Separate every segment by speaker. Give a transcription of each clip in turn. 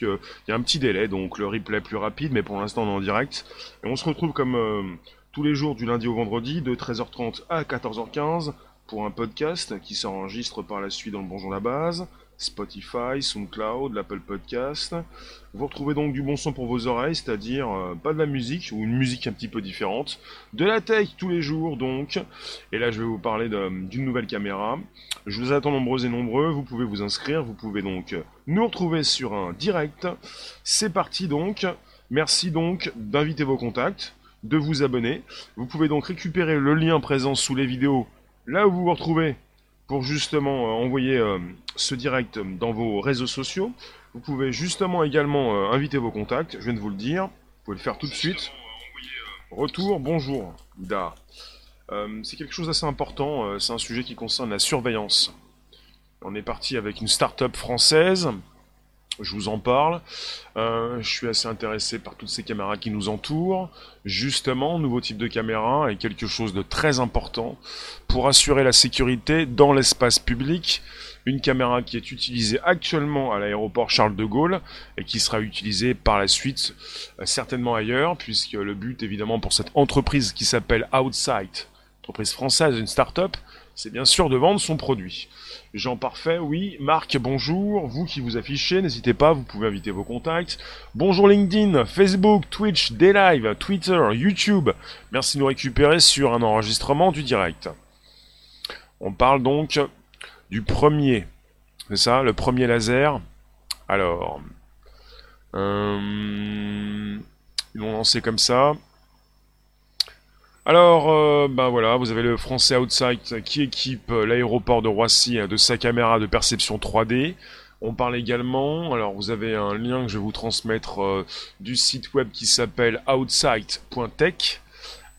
Speaker 1: puisqu'il y a un petit délai, donc le replay plus rapide, mais pour l'instant on est en direct. Et on se retrouve comme euh, tous les jours du lundi au vendredi, de 13h30 à 14h15, pour un podcast qui s'enregistre par la suite dans le Bonjour la Base. Spotify, SoundCloud, l'Apple Podcast. Vous retrouvez donc du bon son pour vos oreilles, c'est-à-dire euh, pas de la musique, ou une musique un petit peu différente. De la tech tous les jours donc. Et là je vais vous parler d'une nouvelle caméra. Je vous attends nombreux et nombreux, vous pouvez vous inscrire, vous pouvez donc nous retrouver sur un direct. C'est parti donc. Merci donc d'inviter vos contacts, de vous abonner. Vous pouvez donc récupérer le lien présent sous les vidéos là où vous vous retrouvez pour justement euh, envoyer euh, ce direct dans vos réseaux sociaux. Vous pouvez justement également euh, inviter vos contacts, je viens de vous le dire. Vous pouvez le faire tout de suite. Retour, bonjour, Da. c'est quelque chose d'assez important, c'est un sujet qui concerne la surveillance. On est parti avec une start-up française je vous en parle. Euh, je suis assez intéressé par toutes ces caméras qui nous entourent. Justement, nouveau type de caméra est quelque chose de très important pour assurer la sécurité dans l'espace public. Une caméra qui est utilisée actuellement à l'aéroport Charles de Gaulle et qui sera utilisée par la suite euh, certainement ailleurs, puisque le but évidemment pour cette entreprise qui s'appelle Outsight, entreprise française, une start-up, c'est bien sûr de vendre son produit. Jean Parfait, oui. Marc, bonjour. Vous qui vous affichez, n'hésitez pas, vous pouvez inviter vos contacts. Bonjour LinkedIn, Facebook, Twitch, Daylive, Twitter, YouTube. Merci de nous récupérer sur un enregistrement du direct. On parle donc du premier. C'est ça, le premier laser. Alors. Euh, ils l'ont lancé comme ça. Alors, euh, ben voilà, vous avez le français Outside qui équipe euh, l'aéroport de Roissy hein, de sa caméra de perception 3D. On parle également, alors vous avez un lien que je vais vous transmettre euh, du site web qui s'appelle outside.tech.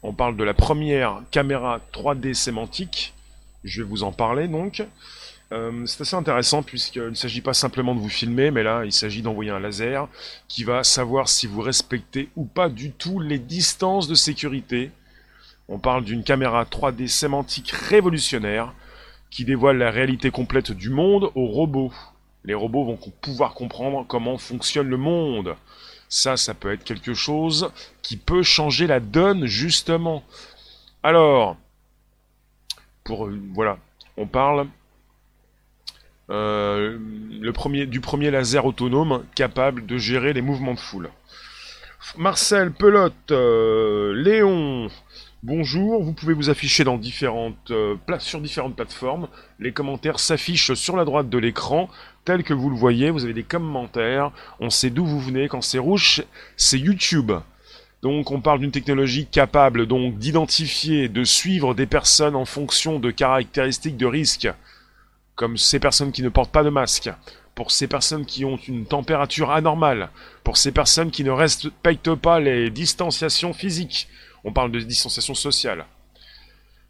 Speaker 1: On parle de la première caméra 3D sémantique. Je vais vous en parler donc. c'est assez intéressant puisqu'il ne s'agit pas simplement de vous filmer, mais là il s'agit d'envoyer un laser qui va savoir si vous respectez ou pas du tout les distances de sécurité on parle d'une caméra 3D sémantique révolutionnaire qui dévoile la réalité complète du monde aux robots. Les robots vont pouvoir comprendre comment fonctionne le monde. Ça, ça peut être quelque chose qui peut changer la donne, justement. Alors, pour euh, voilà, on parle euh, du premier laser autonome capable de gérer les mouvements de foule. Marcel, Pelote, euh, Léon, Bonjour, vous pouvez vous afficher dans différentes, euh, sur différentes plateformes. Les commentaires s'affichent sur la droite de l'écran, tel que vous le voyez. Vous avez des commentaires, on sait d'où vous venez. Quand c'est rouge, c'est YouTube. Donc on parle d'une technologie capable donc d'identifier, de suivre des personnes en fonction de caractéristiques de risque, comme ces personnes qui ne portent pas de masque, pour ces personnes qui ont une température anormale, pour ces personnes qui ne respectent pas les distanciations physiques, on parle de distanciation sociale.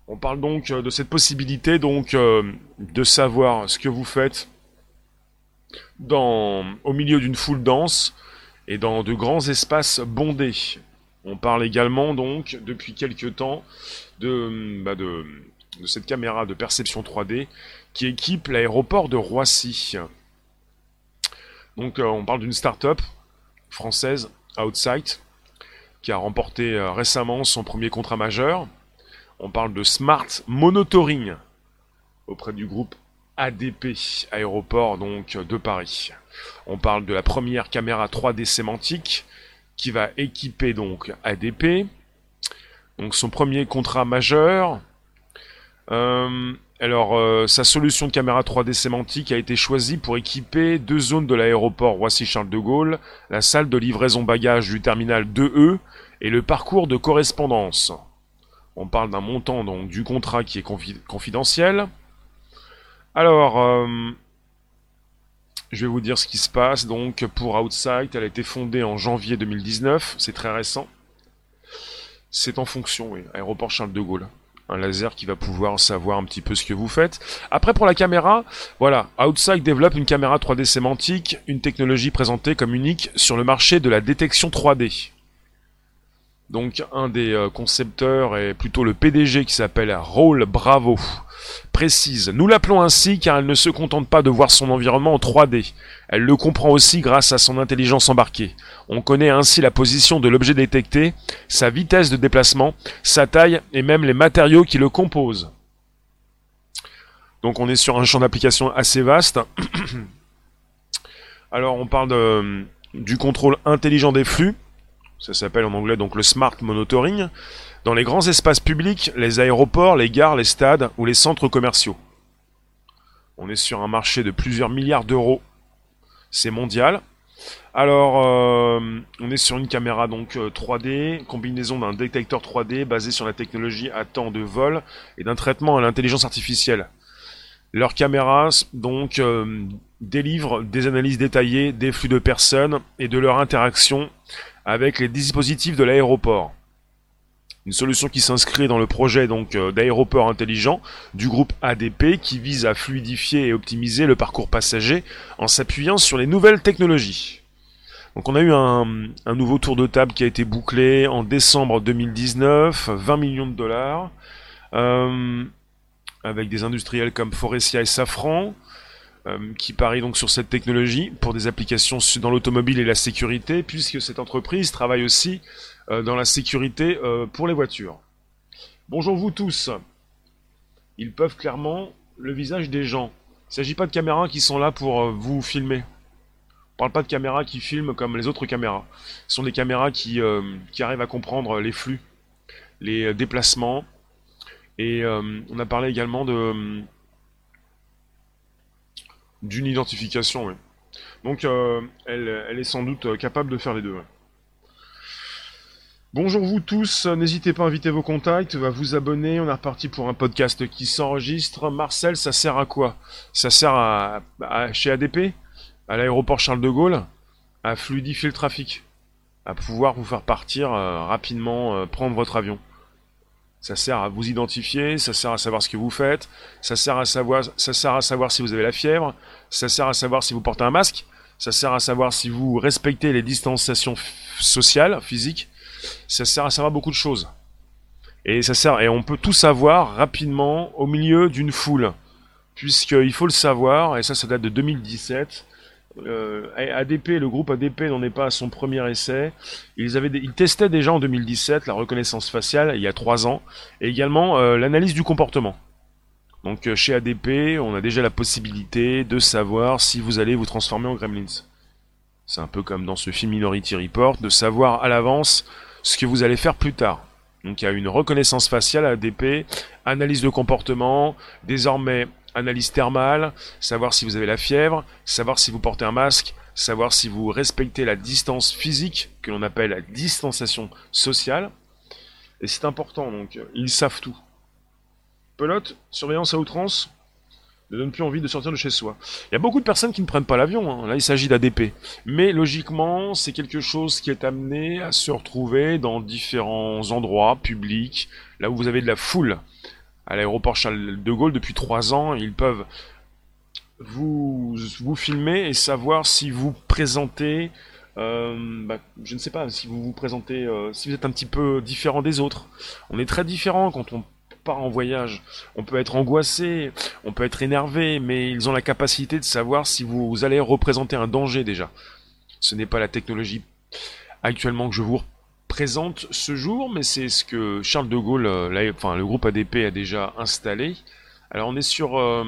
Speaker 1: On parle donc euh, de cette possibilité donc euh, de savoir ce que vous faites dans, au milieu d'une foule dense et dans de grands espaces bondés. On parle également donc depuis quelques temps de, bah, de, cette caméra de perception 3D qui équipe l'aéroport de Roissy. Donc euh, on parle d'une start-up française, Outsight, qui a remporté euh, récemment son premier contrat majeur. On parle de Smart Monitoring auprès du groupe ADP, aéroport donc de Paris. On parle de la première caméra 3D sémantique qui va équiper donc ADP. Donc son premier contrat majeur. Euh, alors euh, sa solution de caméra 3D sémantique a été choisie pour équiper deux zones de l'aéroport Roissy-Charles de Gaulle, la salle de livraison bagages du terminal 2E et le parcours de correspondance. On parle d'un montant donc du contrat qui est confidentiel. Alors, euh, je vais vous dire ce qui se passe. Donc, pour Outside, elle a été fondée en janvier 2019. C'est très récent. C'est en fonction, oui. Aéroport Charles de Gaulle. Un laser qui va pouvoir savoir un petit peu ce que vous faites. Après, pour la caméra, voilà. Outside développe une caméra 3D sémantique, une technologie présentée comme unique sur le marché de la détection 3D. donc un des euh, concepteurs et plutôt le PDG qui s'appelle Raoul Bravo, précise Nous l'appelons ainsi car elle ne se contente pas de voir son environnement en 3D, elle le comprend aussi grâce à son intelligence embarquée. On connaît ainsi la position de l'objet détecté, sa vitesse de déplacement, sa taille et même les matériaux qui le composent. Donc on est sur un champ d'application assez vaste. Alors on parle du contrôle intelligent des flux, ça s'appelle en anglais donc le smart monitoring, dans les grands espaces publics, les aéroports, les gares, les stades ou les centres commerciaux. On est sur un marché de plusieurs milliards d'euros. C'est mondial. Alors, euh, on est sur une caméra donc 3D, euh, combinaison d'un détecteur 3D basé sur la technologie à temps de vol et d'un traitement à l'intelligence artificielle. Leur caméra donc euh, délivre des analyses détaillées des flux de personnes et de leur interaction avec les dispositifs de l'aéroport. Une solution qui s'inscrit dans le projet donc euh, d'aéroport intelligent du groupe ADP qui vise à fluidifier et optimiser le parcours passager en s'appuyant sur les nouvelles technologies. Donc on a eu un, nouveau tour de table qui a été bouclé en décembre 2019, 20 millions de dollars, euh, avec des industriels comme Forestia et Safran, euh, qui parie donc sur cette technologie pour des applications dans l'automobile et la sécurité, puisque cette entreprise travaille aussi dans la sécurité euh, pour les voitures. Bonjour vous tous. Ils peuvent clairement le visage des gens. Il ne s'agit pas de caméras qui sont là pour vous filmer. On parle pas de caméras qui filment comme les autres caméras. Ce sont des caméras qui, qui arrivent à comprendre les flux, les déplacements. Et on a parlé également de d'une identification. Donc, euh, elle, est sans doute euh, capable de faire les deux. Bonjour vous tous, n'hésitez pas à inviter vos contacts, à vous abonner, on est reparti pour un podcast qui s'enregistre. Marcel, ça sert à quoi? Ça sert à, chez ADP, à l'aéroport Charles de Gaulle, à fluidifier le trafic, à pouvoir vous faire partir euh, rapidement, prendre votre avion. Ça sert à vous identifier, ça sert à savoir ce que vous faites, ça sert à savoir, ça sert à savoir si vous avez la fièvre, ça sert à savoir si vous portez un masque, ça sert à savoir si vous respectez les distanciations sociales, physiques, ça sert à beaucoup de choses. Et ça sert, et on peut tout savoir rapidement au milieu d'une foule. Puisqu'il faut le savoir, et ça, ça date de 2017, euh, ADP, le groupe ADP n'en est pas à son premier essai. Ils, avaient ils testaient déjà en 2017 la reconnaissance faciale, il y a trois ans, et également euh, l'analyse du comportement. Donc euh, chez ADP, on a déjà la possibilité de savoir si vous allez vous transformer en Gremlins. C'est un peu comme dans ce film Minority Report, de savoir à l'avance ce que vous allez faire plus tard. Donc il y a une reconnaissance faciale à ADP, analyse de comportement, désormais analyse thermale, savoir si vous avez la fièvre, savoir si vous portez un masque, savoir si vous respectez la distance physique, que l'on appelle la distanciation sociale. Et c'est important, donc ils savent tout. Pelote, surveillance à outrance, ne donne plus envie de sortir de chez soi. Il y a beaucoup de personnes qui ne prennent pas l'avion, hein. là il s'agit d'ADP. Mais logiquement, c'est quelque chose qui est amené à se retrouver dans différents endroits publics, là où vous avez de la foule à l'aéroport Charles de Gaulle depuis trois ans. Ils peuvent vous, vous filmer et savoir si vous présentez, euh, bah, je ne sais pas, si vous vous présentez, euh, si vous êtes un petit peu différent des autres. On est très différent quand on part en voyage. On peut être angoissé, on peut être énervé, mais ils ont la capacité de savoir si vous allez représenter un danger déjà. Ce n'est pas la technologie actuellement que je vous présente ce jour, mais c'est ce que Charles de Gaulle, euh, enfin le groupe ADP a déjà installé. Alors on est sur euh,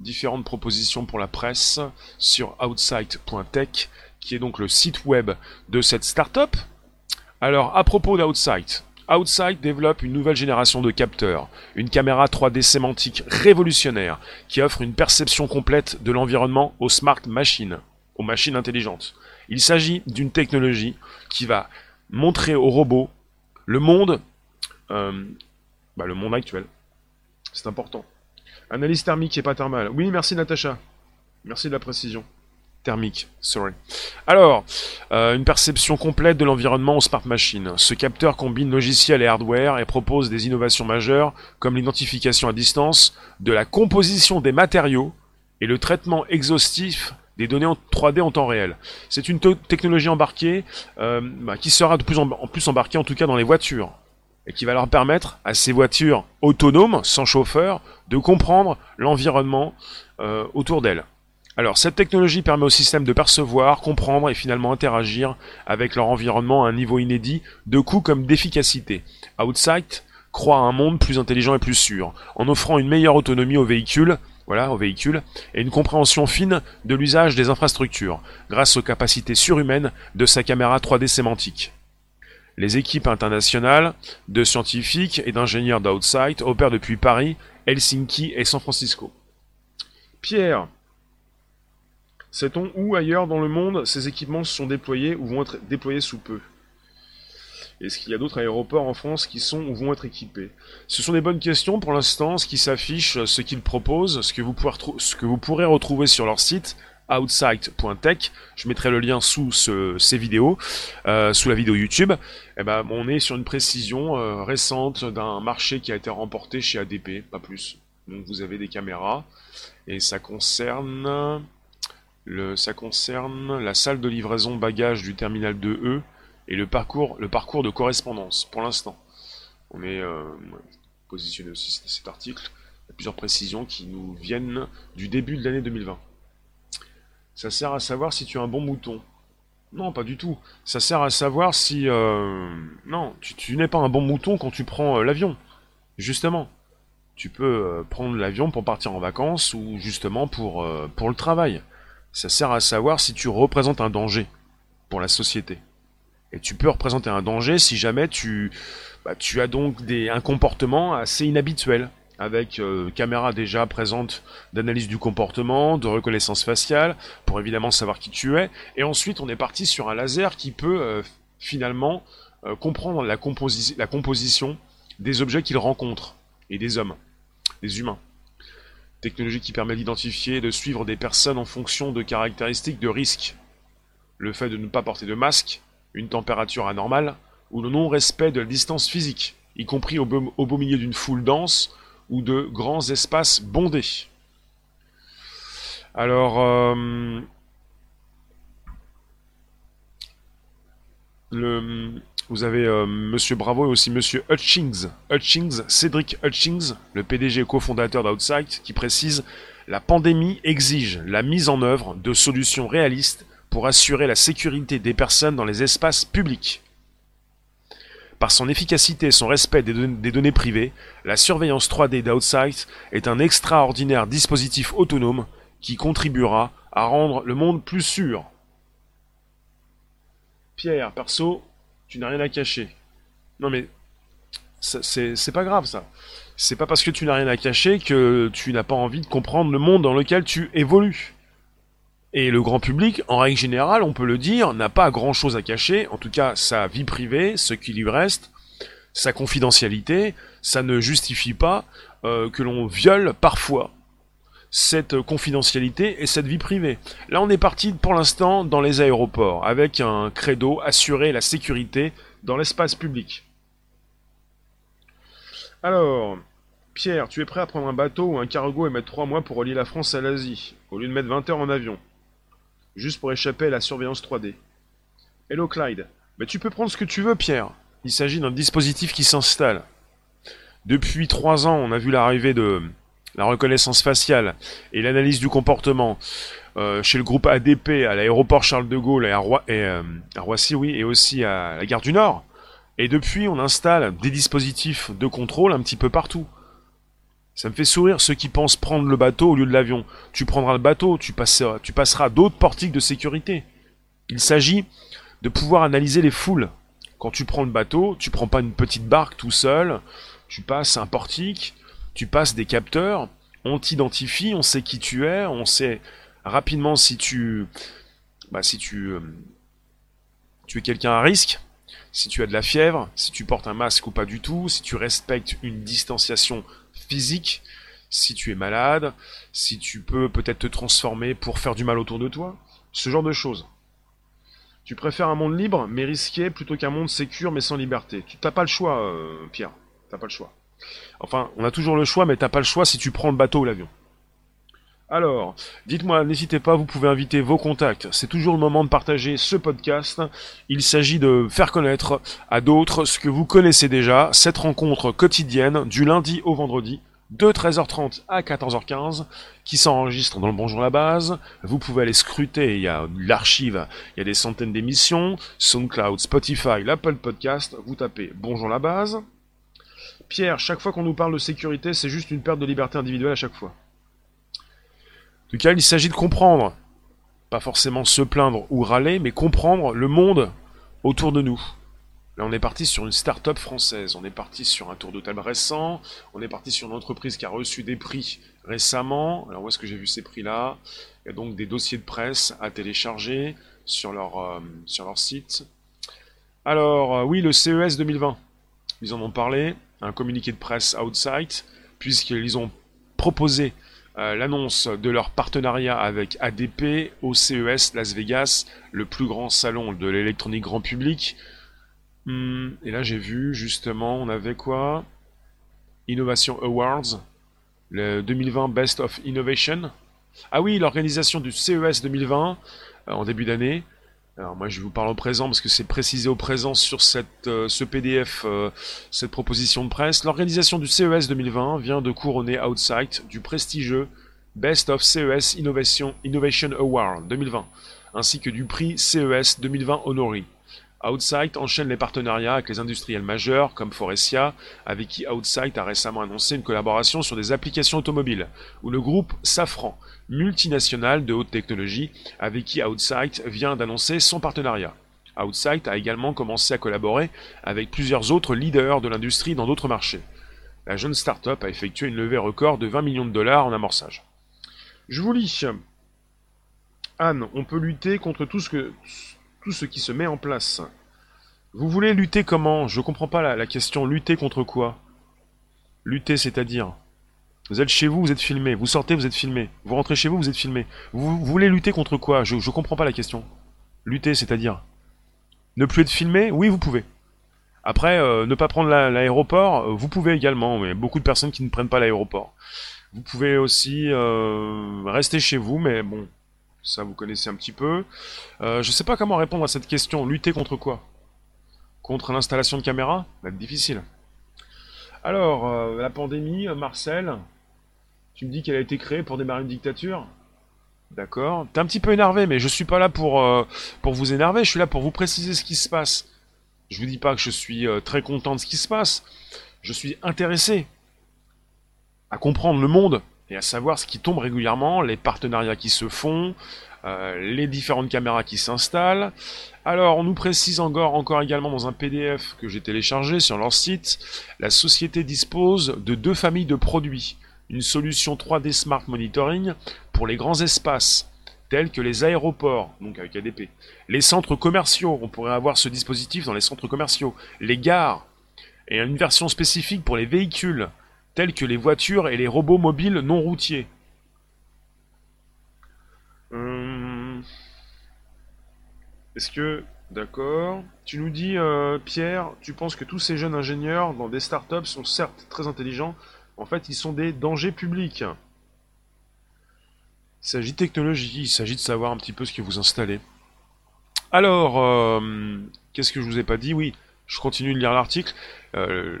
Speaker 1: différentes propositions pour la presse sur outside.tech, qui est donc le site web de cette startup. Alors à propos d'Outside, Outside développe une nouvelle génération de capteurs, une caméra 3D sémantique révolutionnaire qui offre une perception complète de l'environnement aux smart machines, aux machines intelligentes. Il s'agit d'une technologie qui va montrer aux robots le monde, euh, bah, le monde actuel. C'est important. Analyse thermique et pas thermale. Oui, merci Natacha. Merci de la précision. Thermique, sorry. Alors, euh, une perception complète de l'environnement aux smart machines. Ce capteur combine logiciel et hardware et propose des innovations majeures comme l'identification à distance, de la composition des matériaux et le traitement exhaustif
Speaker 2: des données en 3D en temps réel. C'est une technologie embarquée euh, bah, qui sera de plus en, plus embarquée en tout cas dans les voitures et qui va leur permettre à ces voitures autonomes, sans chauffeur, de comprendre l'environnement euh, autour d'elles. Alors cette technologie permet au système de percevoir, comprendre et finalement interagir avec leur environnement à un niveau inédit de coût comme d'efficacité. Outsight croit à un monde plus intelligent et plus sûr, en offrant une meilleure autonomie aux véhicules, voilà, aux véhicules, et une compréhension fine de l'usage des infrastructures, grâce aux capacités surhumaines de sa caméra 3D sémantique. Les équipes internationales de scientifiques et d'ingénieurs d'Outsight opèrent depuis Paris, Helsinki et San Francisco.
Speaker 1: Pierre, sait-on où ailleurs dans le monde ces équipements sont déployés ou vont être déployés sous peu? Est-ce qu'il y a d'autres aéroports en France qui sont ou vont être équipés? Ce sont des bonnes questions pour l'instant. Ce qui s'affiche, ce qu'ils proposent, ce que, vous pourrez retrouver sur leur site outside.tech. Je mettrai le lien sous ces vidéos, euh, sous la vidéo YouTube. Eh ben, on est sur une précision euh, récente d'un marché qui a été remporté chez ADP, pas plus. Donc vous avez des caméras et ça concerne le, ça concerne la salle de livraison bagages du terminal 2E et le parcours, le parcours de correspondance, pour l'instant. On est euh, positionné aussi cet article. Il y a plusieurs précisions qui nous viennent du début de l'année 2020. Ça sert à savoir si tu as un bon mouton. Non, pas du tout. Ça sert à savoir si... Euh, non, tu, n'es pas un bon mouton quand tu prends euh, l'avion. Justement. Tu peux prendre l'avion pour partir en vacances ou justement pour, pour le travail. Ça sert à savoir si tu représentes un danger pour la société. Et tu peux représenter un danger si jamais tu, bah, tu as donc des, un comportement assez inhabituel avec euh, caméra déjà présente d'analyse du comportement, de reconnaissance faciale, pour évidemment savoir qui tu es. Et ensuite, on est parti sur un laser qui peut euh, finalement euh, comprendre la, la composition des objets qu'il rencontre, et des hommes, des humains. Technologie qui permet d'identifier et de suivre des personnes en fonction de caractéristiques de risque. Le fait de ne pas porter de masque, une température anormale, ou le non-respect de la distance physique, y compris au beau, milieu d'une foule dense ou de grands espaces bondés. Alors, euh, le, vous avez euh, Monsieur Bravo et aussi Monsieur Hutchings, Cédric Hutchings, le PDG et cofondateur d'Outside, qui précise la pandémie exige la mise en œuvre de solutions réalistes pour assurer la sécurité des personnes dans les espaces publics. Par son efficacité et son respect des, données privées, la surveillance 3D d'Outside est un extraordinaire dispositif autonome qui contribuera à rendre le monde plus sûr. Pierre, perso, tu n'as rien à cacher. Non mais, c'est pas grave ça. C'est pas parce que tu n'as rien à cacher que tu n'as pas envie de comprendre le monde dans lequel tu évolues. Et le grand public, en règle générale, on peut le dire, n'a pas grand chose à cacher, en tout cas sa vie privée, ce qui lui reste, sa confidentialité, ça ne justifie pas euh, que l'on viole parfois cette confidentialité et cette vie privée. Là, on est parti pour l'instant dans les aéroports, avec un credo assurer la sécurité dans l'espace public. Alors, Pierre, tu es prêt à prendre un bateau ou un cargo et mettre 3 mois pour relier la France à l'Asie, au lieu de mettre 20 heures en avion? Juste pour échapper à la surveillance 3D. Hello Clyde. Mais tu peux prendre ce que tu veux, Pierre. Il s'agit d'un dispositif qui s'installe. Depuis trois ans, on a vu l'arrivée de la reconnaissance faciale et l'analyse du comportement euh, chez le groupe ADP à l'aéroport Charles de Gaulle et, à, euh, à Roissy, oui, et aussi à la gare du Nord. Et depuis, on installe des dispositifs de contrôle un petit peu partout. Ça me fait sourire ceux qui pensent prendre le bateau au lieu de l'avion. Tu prendras le bateau, tu passeras, tu passeras d'autres portiques de sécurité. Il s'agit de pouvoir analyser les foules. Quand tu prends le bateau, tu prends pas une petite barque tout seul, tu passes un portique, tu passes des capteurs, on t'identifie, on sait qui tu es, on sait rapidement si tu, bah, euh, tu es quelqu'un à risque, si tu as de la fièvre, si tu portes un masque ou pas du tout, si tu respectes une distanciation physique, si tu es malade, si tu peux peut-être te transformer pour faire du mal autour de toi, ce genre de choses. Tu préfères un monde libre mais risqué plutôt qu'un monde sécure mais sans liberté. Tu n'as pas le choix, euh, Pierre. T'as pas le choix. Enfin, on a toujours le choix, mais t'as pas le choix si tu prends le bateau ou l'avion.
Speaker 2: Alors, dites-moi, n'hésitez pas, vous pouvez inviter vos contacts. C'est toujours le moment de partager ce podcast. Il s'agit de faire connaître à d'autres ce que vous connaissez déjà, cette rencontre quotidienne du lundi au vendredi de 13h30 à 14h15 qui s'enregistre dans le Bonjour la base. Vous pouvez aller scruter, il y a l'archive, il y a des centaines d'émissions, SoundCloud, Spotify, l'Apple Podcast, vous tapez Bonjour la base. Pierre, chaque fois qu'on nous parle de sécurité, c'est juste une perte de liberté individuelle à chaque fois. En tout cas, il s'agit de comprendre, pas forcément se plaindre ou râler, mais comprendre le monde autour de nous. Là, on est parti sur une start-up française, on est parti sur un tour de récent, on est parti sur une entreprise qui a reçu des prix récemment. Alors, où est-ce que j'ai vu ces prix-là? Il y a donc des dossiers de presse à télécharger sur leur, euh, sur leur site. Alors, euh, oui, le CES 2020, ils en ont parlé, un communiqué de presse outside, puisqu'ils ont proposé euh, l'annonce de leur partenariat avec ADP au CES Las Vegas, le plus grand salon de l'électronique grand public. Hmm, et là, j'ai vu justement, on avait quoi? Innovation Awards, le 2020 Best of Innovation. Ah oui, l'organisation du CES 2020 euh, en début d'année. Alors moi je vous parle au présent parce que c'est précisé au présent sur cette, euh, ce PDF, euh, cette proposition de presse. L'organisation du CES 2020 vient de couronner Outside du prestigieux Best of CES Innovation, Innovation Award 2020, ainsi que du prix CES 2020 Honoré. Outside enchaîne les partenariats avec les industriels majeurs comme Forestia, avec qui Outside a récemment annoncé une collaboration sur des applications automobiles, ou le groupe Safran, multinational de haute technologie, avec qui Outside vient d'annoncer son partenariat. Outside a également commencé à collaborer avec plusieurs autres leaders de l'industrie dans d'autres marchés. La jeune start-up a effectué une levée record de 20 millions de dollars en amorçage. Je vous lis. Anne, on peut lutter contre tout ce que, tout ce qui se met en place. Vous voulez lutter comment? Je comprends pas la, question. Lutter contre quoi? Lutter, c'est-à-dire? Vous êtes chez vous, vous êtes filmé. Vous sortez, vous êtes filmé. Vous rentrez chez vous, vous êtes filmé. Vous, voulez lutter contre quoi? Je, je comprends pas la question. Lutter, c'est-à-dire Ne plus être filmé? Oui, vous pouvez. Après, euh, ne pas prendre l'aéroport, euh, vous pouvez également, mais beaucoup de personnes qui ne prennent pas l'aéroport. Vous pouvez aussi euh, rester chez vous, mais bon, ça, vous connaissez un petit peu. Je ne sais pas comment répondre à cette question. Lutter contre quoi? Contre l'installation de caméras? Va être difficile. Alors, la pandémie, Marcel, tu me dis qu'elle a été créée pour démarrer une dictature? D'accord. T'es un petit peu énervé, mais je suis pas là pour, pour vous énerver, je suis là pour vous préciser ce qui se passe. Je vous dis pas que je suis très content de ce qui se passe. Je suis intéressé à comprendre le monde et à savoir ce qui tombe régulièrement, les partenariats qui se font, euh, les différentes caméras qui s'installent. Alors, on nous précise encore, encore également dans un PDF que j'ai téléchargé sur leur site, la société dispose de deux familles de produits. Une solution 3D Smart Monitoring pour les grands espaces, tels que les aéroports, donc avec ADP, les centres commerciaux, on pourrait avoir ce dispositif dans les centres commerciaux, les gares, et une version spécifique pour les véhicules, tels que les voitures et les robots mobiles non routiers. Hum. Est-ce que... D'accord. Tu nous dis, euh, Pierre, tu penses que tous ces jeunes ingénieurs dans des startups sont certes très intelligents, en fait ils sont des dangers publics. Il s'agit de technologie, il s'agit de savoir un petit peu ce que vous installez. Alors, euh, qu'est-ce que je vous ai pas dit? Oui, je continue de lire l'article. Euh,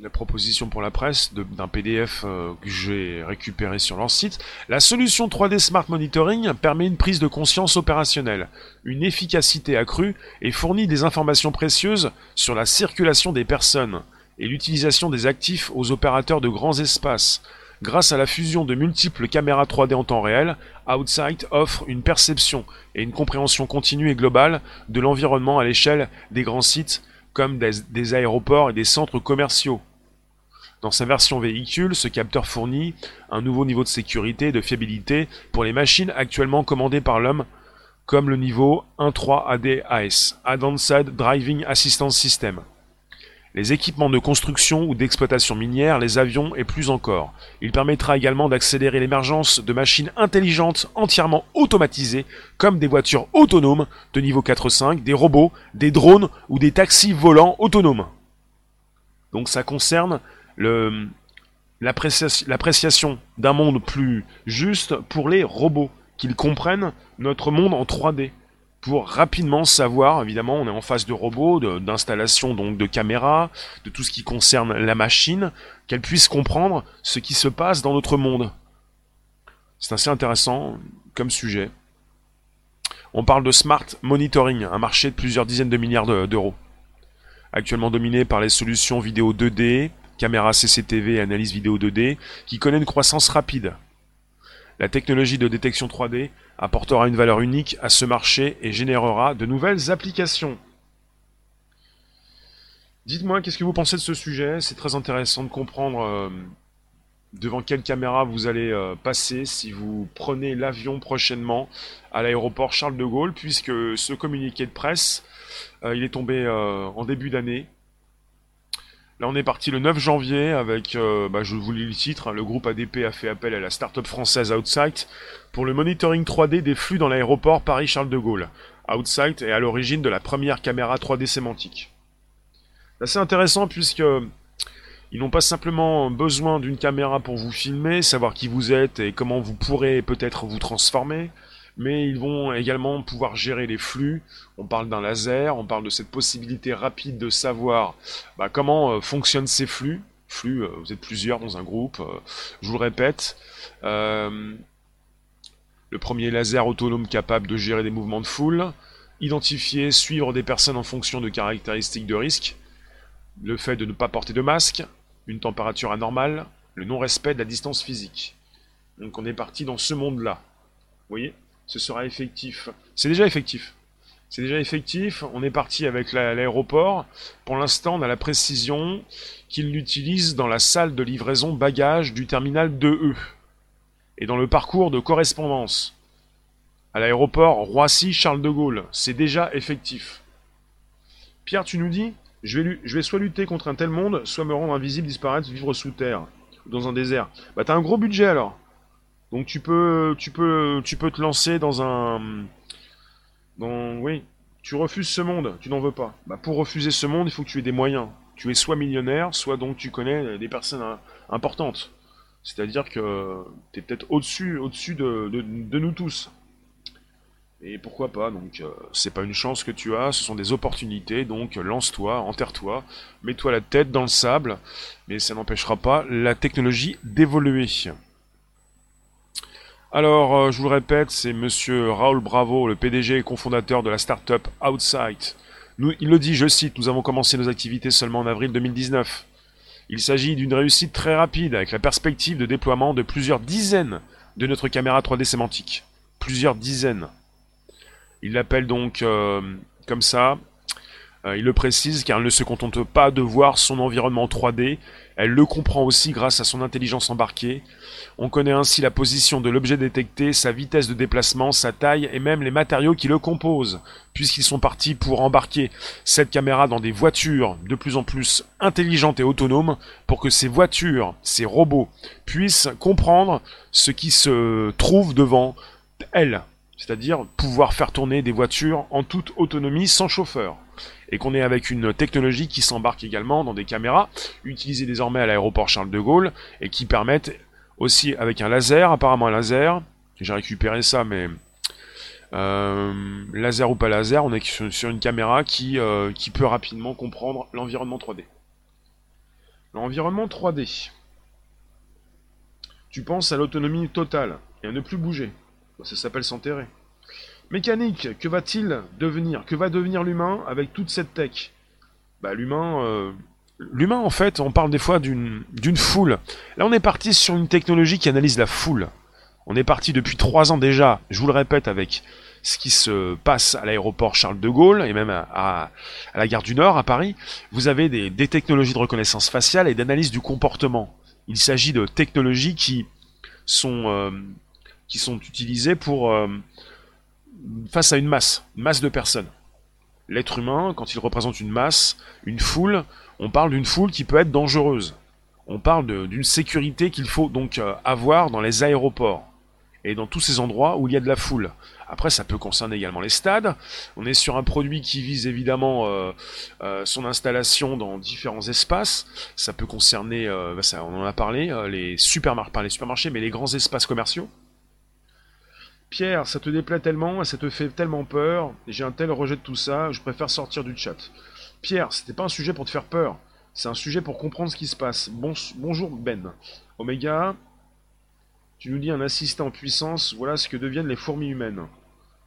Speaker 2: la proposition pour la presse d'un PDF euh, que j'ai récupéré sur leur site. La solution 3D Smart Monitoring permet une prise de conscience opérationnelle, une efficacité accrue et fournit des informations précieuses sur la circulation des personnes et l'utilisation des actifs aux opérateurs de grands espaces. Grâce à la fusion de multiples caméras 3D en temps réel, Outside offre une perception et une compréhension continue et globale de l'environnement à l'échelle des grands sites comme des aéroports et des centres commerciaux. Dans sa version véhicule, ce capteur fournit un nouveau niveau de sécurité et de fiabilité pour les machines actuellement commandées par l'homme, comme le niveau 1.3 ADAS, Advanced Driving Assistance System. Les équipements de construction ou d'exploitation minière, les avions et plus encore. Il permettra également d'accélérer l'émergence de machines intelligentes entièrement automatisées, comme des voitures autonomes de niveau 4-5, des robots, des drones ou des taxis volants autonomes. Donc ça concerne l'appréciation d'un monde plus juste pour les robots, qu'ils comprennent notre monde en 3D pour rapidement savoir, évidemment, on est en face de robots, d'installation donc de caméras, de tout ce qui concerne la machine, qu'elle puisse comprendre ce qui se passe dans notre monde. C'est assez intéressant comme sujet. On parle de smart monitoring, un marché de plusieurs dizaines de milliards d'euros. Actuellement dominé par les solutions vidéo 2D, caméras CCTV analyse vidéo 2D, qui connaît une croissance rapide. La technologie de détection 3D apportera une valeur unique à ce marché et générera de nouvelles applications. Dites-moi, qu'est-ce que vous pensez de ce sujet? C'est très intéressant de comprendre euh, devant quelle caméra vous allez euh, passer si vous prenez l'avion prochainement à l'aéroport Charles de Gaulle, puisque ce communiqué de presse, euh, il est tombé en début d'année. Là, on est parti le 9 janvier avec, bah, je vous lis le titre, hein, le groupe ADP a fait appel à la start-up française Outsight pour le monitoring 3D des flux dans l'aéroport Paris-Charles de Gaulle. Outsight est à l'origine de la première caméra 3D sémantique. C'est assez intéressant puisque ils n'ont pas simplement besoin d'une caméra pour vous filmer, savoir qui vous êtes et comment vous pourrez peut-être vous transformer, mais ils vont également pouvoir gérer les flux. On parle d'un laser, on parle de cette possibilité rapide de savoir bah, comment euh, fonctionnent ces flux. Flux, euh, vous êtes plusieurs dans un groupe, euh, je vous le répète. Le premier laser autonome capable de gérer des mouvements de foule, identifier, suivre des personnes en fonction de caractéristiques de risque, le fait de ne pas porter de masque, une température anormale, le non-respect de la distance physique. Donc on est parti dans ce monde-là. Vous voyez? Ce sera effectif. C'est déjà effectif. C'est déjà effectif. On est parti avec l'aéroport. Pour l'instant, on a la précision qu'il l'utilise dans la salle de livraison bagages du terminal 2E et dans le parcours de correspondance. À l'aéroport Roissy-Charles de Gaulle, c'est déjà effectif. Pierre, tu nous dis je vais, je vais soit lutter contre un tel monde, soit me rendre invisible, disparaître, vivre sous terre, dans un désert. Bah t'as un gros budget alors. Donc tu peux, tu peux, tu peux te lancer dans un, dans, oui, tu refuses ce monde, tu n'en veux pas. Bah pour refuser ce monde, il faut que tu aies des moyens. Tu es soit millionnaire, soit donc tu connais des personnes hein, importantes. C'est-à-dire que tu es peut-être au-dessus au-dessus de, de, nous tous. Et pourquoi pas, donc euh, c'est pas une chance que tu as, ce sont des opportunités, donc lance-toi, enterre-toi, mets-toi la tête dans le sable, mais ça n'empêchera pas la technologie d'évoluer. Alors, euh, je vous le répète, c'est monsieur Raoul Bravo, le PDG et cofondateur de la startup Outside. Il le dit, je cite, nous avons commencé nos activités seulement en avril 2019. Il s'agit d'une réussite très rapide avec la perspective de déploiement de plusieurs dizaines de notre caméra 3D sémantique. Plusieurs dizaines. Il l'appelle donc euh, comme ça. Euh, il le précise car elle ne se contente pas de voir son environnement 3D, elle le comprend aussi grâce à son intelligence embarquée. On connaît ainsi la position de l'objet détecté, sa vitesse de déplacement, sa taille et même les matériaux qui le composent, puisqu'ils sont partis pour embarquer cette caméra dans des voitures de plus en plus intelligentes et autonomes pour que ces voitures, ces robots, puissent comprendre ce qui se trouve devant elles, c'est-à-dire pouvoir faire tourner des voitures en toute autonomie sans chauffeur et qu'on est avec une technologie qui s'embarque également dans des caméras utilisées désormais à l'aéroport Charles de Gaulle et qui permettent aussi avec un laser, apparemment un laser, j'ai récupéré ça mais euh, laser ou pas laser, on est sur une caméra qui, euh, qui peut rapidement comprendre l'environnement 3D. L'environnement 3D. Tu penses à l'autonomie totale et à ne plus bouger. Ça s'appelle s'enterrer. Mécanique, que va-t-il devenir? Que va devenir l'humain avec toute cette tech? Bah l'humain... Euh, l'humain en fait, on parle des fois d'une foule. Là on est parti sur une technologie qui analyse la foule. On est parti depuis trois ans déjà, je vous le répète, avec ce qui se passe à l'aéroport Charles de Gaulle et même à, la gare du Nord à Paris. Vous avez des, technologies de reconnaissance faciale et d'analyse du comportement. Il s'agit de technologies qui sont, euh, qui sont utilisées pour... Euh, face à une masse, masse de personnes. L'être humain, quand il représente une masse, une foule, on parle d'une foule qui peut être dangereuse. On parle d'une sécurité qu'il faut donc euh, avoir dans les aéroports et dans tous ces endroits où il y a de la foule. Après, ça peut concerner également les stades. On est sur un produit qui vise évidemment euh, euh, son installation dans différents espaces. Ça peut concerner, bah, on en a parlé, les supermarchés, pas les supermarchés, mais les grands espaces commerciaux. Pierre, ça te déplaît tellement, ça te fait tellement peur, j'ai un tel rejet de tout ça, je préfère sortir du chat. Pierre, c'était pas un sujet pour te faire peur, c'est un sujet pour comprendre ce qui se passe. bonjour Ben. Omega, tu nous dis un assistant en puissance, voilà ce que deviennent les fourmis humaines.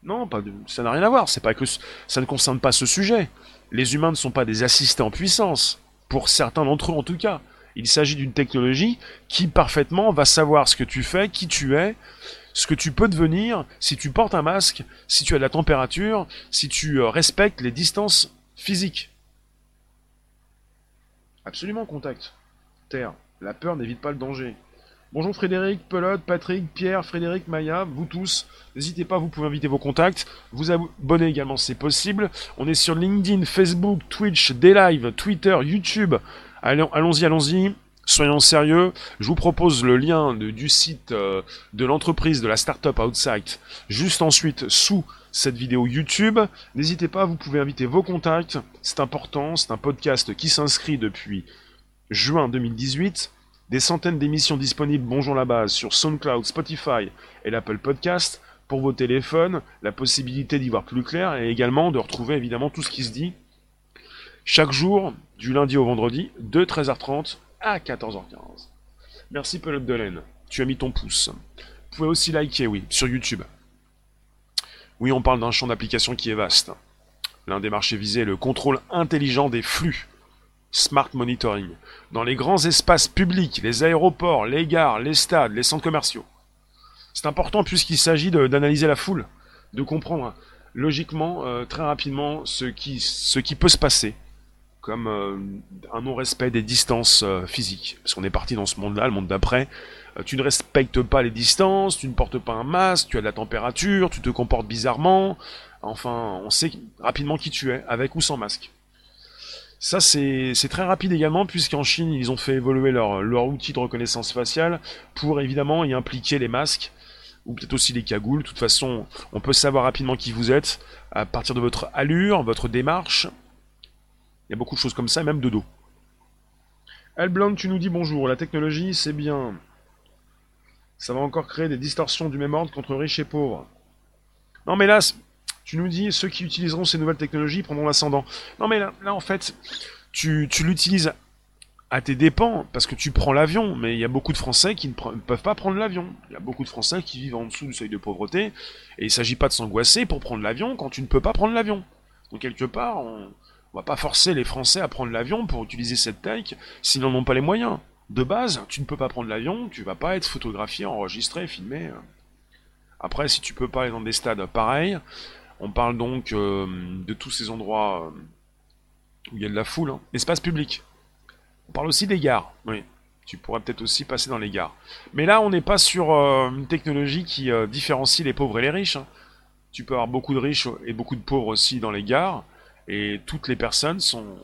Speaker 2: Non, pas ça n'a rien à voir, c'est pas que ça ne concerne pas ce sujet. Les humains ne sont pas des assistants en puissance, pour certains d'entre eux en tout cas. Il s'agit d'une technologie qui parfaitement va savoir ce que tu fais, qui tu es, ce que tu peux devenir si tu portes un masque, si tu as de la température, si tu euh, respectes les distances physiques. Absolument, contact. Terre. La peur n'évite pas le danger. Bonjour Frédéric, Pelote, Patrick, Pierre, Frédéric, Maya, vous tous. N'hésitez pas, vous pouvez inviter vos contacts. Vous abonner également, c'est possible. On est sur LinkedIn, Facebook, Twitch, Daylive, Twitter, YouTube. Allons-y, allons-y. Soyons sérieux, je vous propose le lien du site euh, de l'entreprise de la startup Outside juste ensuite sous cette vidéo YouTube. N'hésitez pas, vous pouvez inviter vos contacts, c'est important, c'est un podcast qui s'inscrit depuis juin 2018. Des centaines d'émissions disponibles, bonjour la base, sur SoundCloud, Spotify et l'Apple Podcast pour vos téléphones, la possibilité d'y voir plus clair et également de retrouver évidemment tout ce qui se dit chaque jour, du lundi au vendredi, de 13h30 à 14h15. Merci Pelote de laine, tu as mis ton pouce. Vous pouvez aussi liker, oui, sur YouTube. Oui, on parle d'un champ d'application qui est vaste. L'un des marchés visés est le contrôle intelligent des flux. Smart Monitoring. Dans les grands espaces publics, les aéroports, les gares, les stades, les centres commerciaux. C'est important puisqu'il s'agit d'analyser la foule, de comprendre logiquement, euh, très rapidement, ce qui peut se passer comme euh, un non-respect des distances euh, physiques. Parce qu'on est parti dans ce monde-là, le monde d'après. Euh, tu ne respectes pas les distances, tu ne portes pas un masque, tu as de la température, tu te comportes bizarrement. Enfin, on sait rapidement qui tu es, avec ou sans masque. Ça, c'est très rapide également, puisqu'en Chine, ils ont fait évoluer leur, leur outil de reconnaissance faciale pour évidemment y impliquer les masques ou peut-être aussi les cagoules. De toute façon, on peut savoir rapidement qui vous êtes à partir de votre allure, votre démarche, il y a beaucoup de choses comme ça, même de dos. Elbland, tu nous dis bonjour. La technologie, c'est bien. Ça va encore créer des distorsions du même ordre contre riches et pauvres. Non, mais là, tu nous dis ceux qui utiliseront ces nouvelles technologies prendront l'ascendant. Non, mais là, là en fait, tu, tu l'utilises à tes dépens, parce que tu prends l'avion, mais il y a beaucoup de Français qui ne, peuvent pas prendre l'avion. Il y a beaucoup de Français qui vivent en dessous du seuil de pauvreté, et il ne s'agit pas de s'angoisser pour prendre l'avion quand tu ne peux pas prendre l'avion. Donc quelque part, on, on va pas forcer les Français à prendre l'avion pour utiliser cette tech s'ils n'en ont pas les moyens. De base, tu ne peux pas prendre l'avion, tu vas pas être photographié, enregistré, filmé. Après, si tu peux pas aller dans des stades pareils, on parle donc euh, de tous ces endroits euh, où il y a de la foule, hein. espace public. On parle aussi des gares, oui. Tu pourrais peut-être aussi passer dans les gares. Mais là, on n'est pas sur euh, une technologie qui différencie les pauvres et les riches. Hein. Tu peux avoir beaucoup de riches et beaucoup de pauvres aussi dans les gares et toutes les personnes sont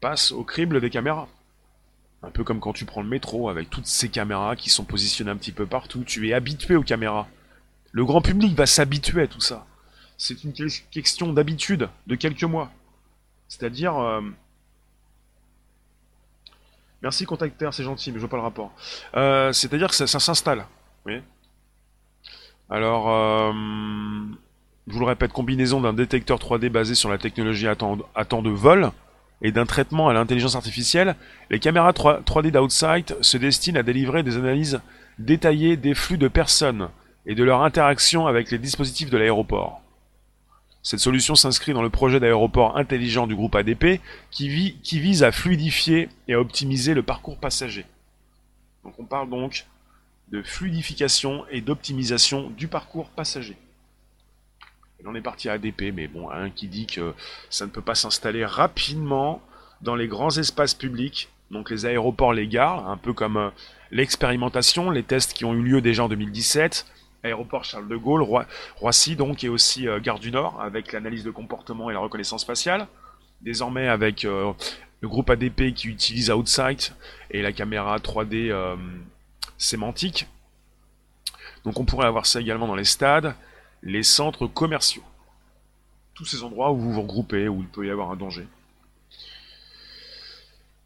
Speaker 2: passent au crible des caméras. Un peu comme quand tu prends le métro avec toutes ces caméras qui sont positionnées un petit peu partout, tu es habitué aux caméras. Le grand public va s'habituer à tout ça. C'est une question d'habitude, de quelques mois. C'est-à-dire... Euh, merci contactaire, c'est gentil, mais je vois pas le rapport. Euh, c'est-à-dire que ça, s'installe. Oui. Alors... Euh, je vous le répète, combinaison d'un détecteur 3D basé sur la technologie à temps, de vol et d'un traitement à l'intelligence artificielle, les caméras 3, d d'Outside se destinent à délivrer des analyses détaillées des flux de personnes et de leur interaction avec les dispositifs de l'aéroport. Cette solution s'inscrit dans le projet d'aéroport intelligent du groupe ADP qui, qui, vise à fluidifier et à optimiser le parcours passager. Donc on parle donc de fluidification et d'optimisation du parcours passager. On est parti à ADP, mais bon, un qui dit que ça ne peut pas s'installer rapidement dans les grands espaces publics, donc les aéroports, les gares, un peu comme euh, l'expérimentation, les tests qui ont eu lieu déjà en 2017, aéroport Charles de Gaulle, Roissy donc, et aussi euh, Gare du Nord, avec l'analyse de comportement et la reconnaissance faciale. Désormais avec euh, le groupe ADP qui utilise Outsight et la caméra 3D sémantique. Donc on pourrait avoir ça également dans les stades, les centres commerciaux. Tous ces endroits où vous vous regroupez, où il peut y avoir un danger.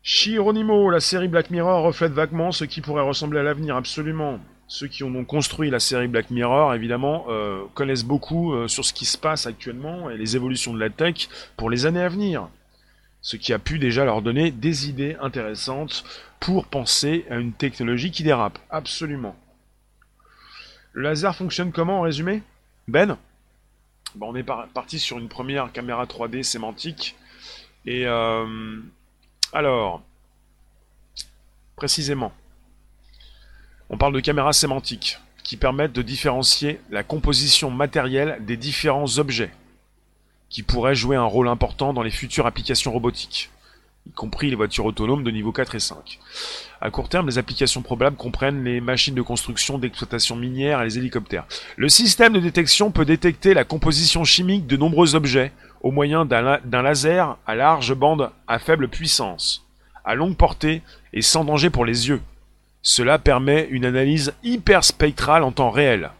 Speaker 2: Chironimo, la série Black Mirror reflète vaguement ce qui pourrait ressembler à l'avenir, absolument. Ceux qui ont donc construit la série Black Mirror, évidemment, euh, connaissent beaucoup euh, sur ce qui se passe actuellement et les évolutions de la tech pour les années à venir. Ce qui a pu déjà leur donner des idées intéressantes pour penser à une technologie qui dérape. Absolument. Le laser fonctionne comment en résumé? Ben bon, On est parti sur une première caméra 3D sémantique. Et euh, alors, précisément, on parle de caméras sémantiques qui permettent de différencier la composition matérielle des différents objets qui pourraient jouer un rôle important dans les futures applications robotiques, y compris les voitures autonomes de niveau 4 et 5. À court terme, les applications probables comprennent les machines de construction, d'exploitation minière et les hélicoptères. Le système de détection peut détecter la composition chimique de nombreux objets au moyen d'un laser à large bande à faible puissance, à longue portée et sans danger pour les yeux. Cela permet une analyse hyper spectrale en temps réel.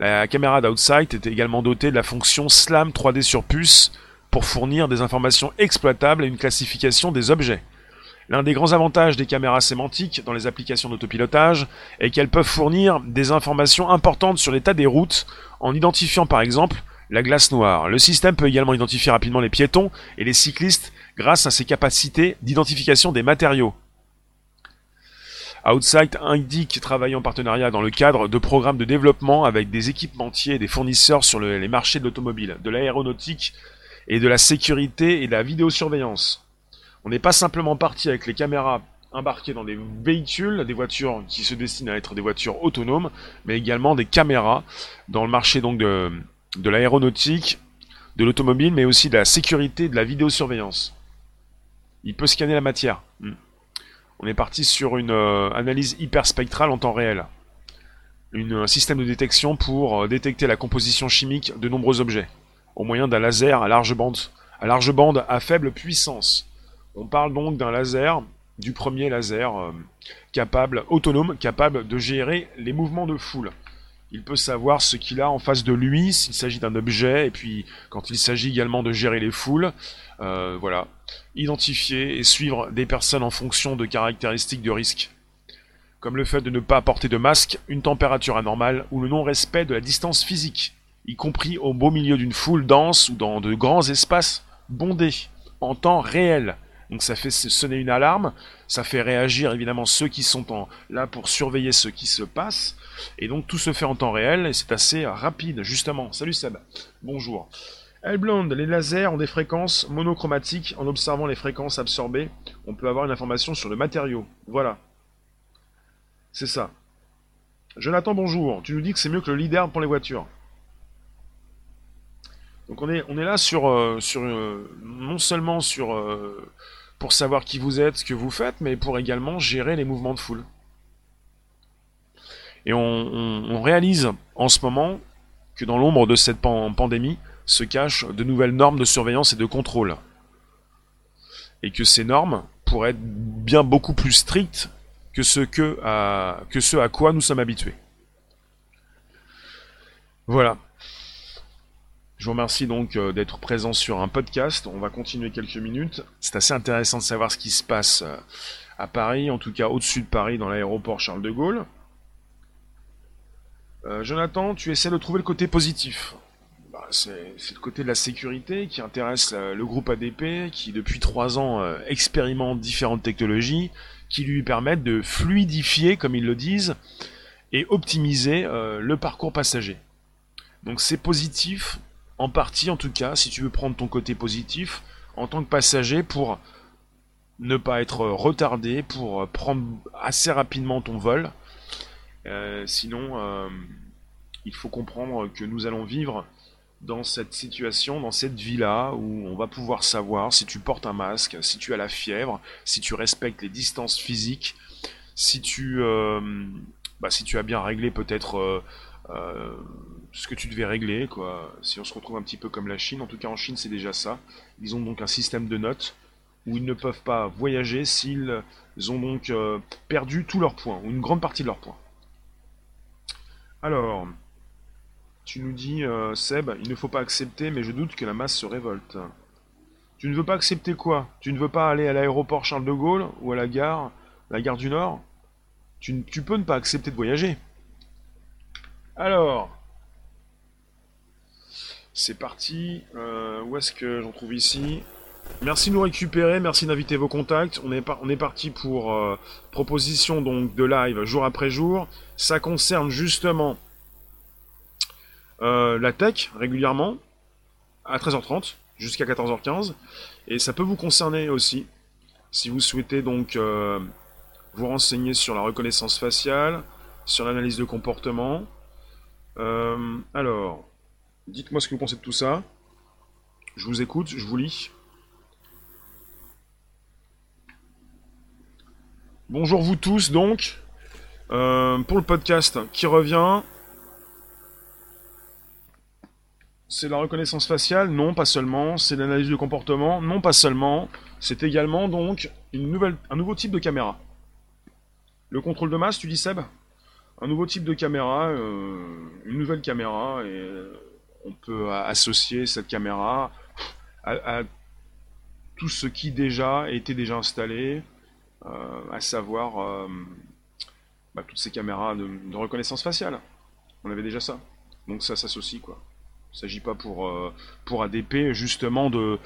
Speaker 2: La caméra d'Outsight est également dotée de la fonction SLAM 3D sur puce pour fournir des informations exploitables et une classification des objets. L'un des grands avantages des caméras sémantiques dans les applications d'autopilotage est qu'elles peuvent fournir des informations importantes sur l'état des routes en identifiant par exemple la glace noire. Le système peut également identifier rapidement les piétons et les cyclistes grâce à ses capacités d'identification des matériaux. Outsight indique travailler en partenariat dans le cadre de programmes de développement avec des équipementiers et des fournisseurs sur les marchés de l'automobile, de l'aéronautique et de la sécurité et de la vidéosurveillance. On n'est pas simplement parti avec les caméras embarquées dans des véhicules, des voitures qui se destinent à être des voitures autonomes, mais également des caméras dans le marché de l'aéronautique, de l'automobile, mais aussi de la sécurité et de la vidéosurveillance. Il peut scanner la matière. Hmm. On est parti sur une euh, analyse hyperspectrale en temps réel. un système de détection pour euh, détecter la composition chimique de nombreux objets, au moyen d'un laser à large bande, à large bande à faible puissance. On parle donc d'un laser, du premier laser euh, capable, autonome, capable de gérer les mouvements de foule. Il peut savoir ce qu'il a en face de lui, s'il s'agit d'un objet, et puis quand il s'agit également de gérer les foules, euh, voilà, identifier et suivre des personnes en fonction de caractéristiques de risque, comme le fait de ne pas porter de masque, une température anormale ou le non-respect de la distance physique, y compris au beau milieu d'une foule dense ou dans de grands espaces bondés, en temps réel. Donc ça fait sonner une alarme, ça fait réagir évidemment ceux qui sont là pour surveiller ce qui se passe, et donc tout se fait en temps réel et c'est assez rapide, justement. Salut Seb, bonjour. Hellblonde, les lasers ont des fréquences monochromatiques. En observant les fréquences absorbées, on peut avoir une information sur le matériau. Voilà. C'est ça. Jonathan, bonjour. Tu nous dis que c'est mieux que le leader pour les voitures. Donc on est, là sur, euh, euh, non seulement sur euh, pour savoir qui vous êtes, ce que vous faites, mais pour également gérer les mouvements de foule. Et on, réalise en ce moment que dans l'ombre de cette pandémie se cachent de nouvelles normes de surveillance et de contrôle. Et que ces normes pourraient être bien beaucoup plus strictes que ce, que ce à quoi nous sommes habitués. Voilà. Je vous remercie donc euh, d'être présent sur un podcast. On va continuer quelques minutes. C'est assez intéressant de savoir ce qui se passe euh, à Paris, en tout cas au-dessus de Paris, dans l'aéroport Charles de Gaulle. Euh, Jonathan, tu essaies de trouver le côté positif. Bah, c'est le côté de la sécurité qui intéresse le groupe ADP, qui depuis trois ans expérimente différentes technologies qui lui permettent de fluidifier, comme ils le disent, et optimiser le parcours passager. Donc c'est positif, en partie en tout cas, si tu veux prendre ton côté positif, en tant que passager, pour ne pas être retardé, pour prendre assez rapidement ton vol, euh, sinon, euh, il faut comprendre que nous allons vivre dans cette situation, dans cette vie-là, où on va pouvoir savoir si tu portes un masque, si tu as la fièvre, si tu respectes les distances physiques, si tu, euh, bah, si tu as bien réglé peut-être ce que tu devais régler, quoi. Si on se retrouve un petit peu comme la Chine, en tout cas en Chine c'est déjà ça. Ils ont donc un système de notes où ils ne peuvent pas voyager s'ils ont donc perdu tous leurs points, ou une grande partie de leurs points. Alors,
Speaker 1: tu nous dis, euh, Seb, il ne faut pas accepter, mais je doute que la masse se révolte. Tu ne veux pas accepter quoi? Tu ne veux pas aller à l'aéroport Charles de Gaulle ou à la gare, la gare du Nord? Tu, tu peux ne pas accepter de voyager. Alors, c'est parti. Euh, où est-ce que j'en trouve ici Merci de nous récupérer, merci d'inviter vos contacts. On est, parti pour euh, proposition donc de live jour après jour. Ça concerne justement euh, la tech régulièrement à 13h30 jusqu'à 14h15 et ça peut vous concerner aussi si vous souhaitez donc vous renseigner sur la reconnaissance faciale, sur l'analyse de comportement. alors, Dites-moi ce que vous pensez de tout ça. Je vous écoute, je vous lis. Bonjour vous tous donc. Euh, pour le podcast qui revient. C'est la reconnaissance faciale Non, pas seulement. C'est l'analyse de comportement Non, pas seulement. C'est également donc un nouveau type de caméra. Le contrôle de masse, tu dis Seb? Un nouveau type de caméra, euh, une nouvelle caméra et on peut associer cette caméra à, tout ce qui déjà était déjà installé, euh, à savoir euh, bah, toutes ces caméras de, reconnaissance faciale. On avait déjà ça. Donc ça s'associe quoi. Il ne s'agit pas pour, euh, ADP justement de,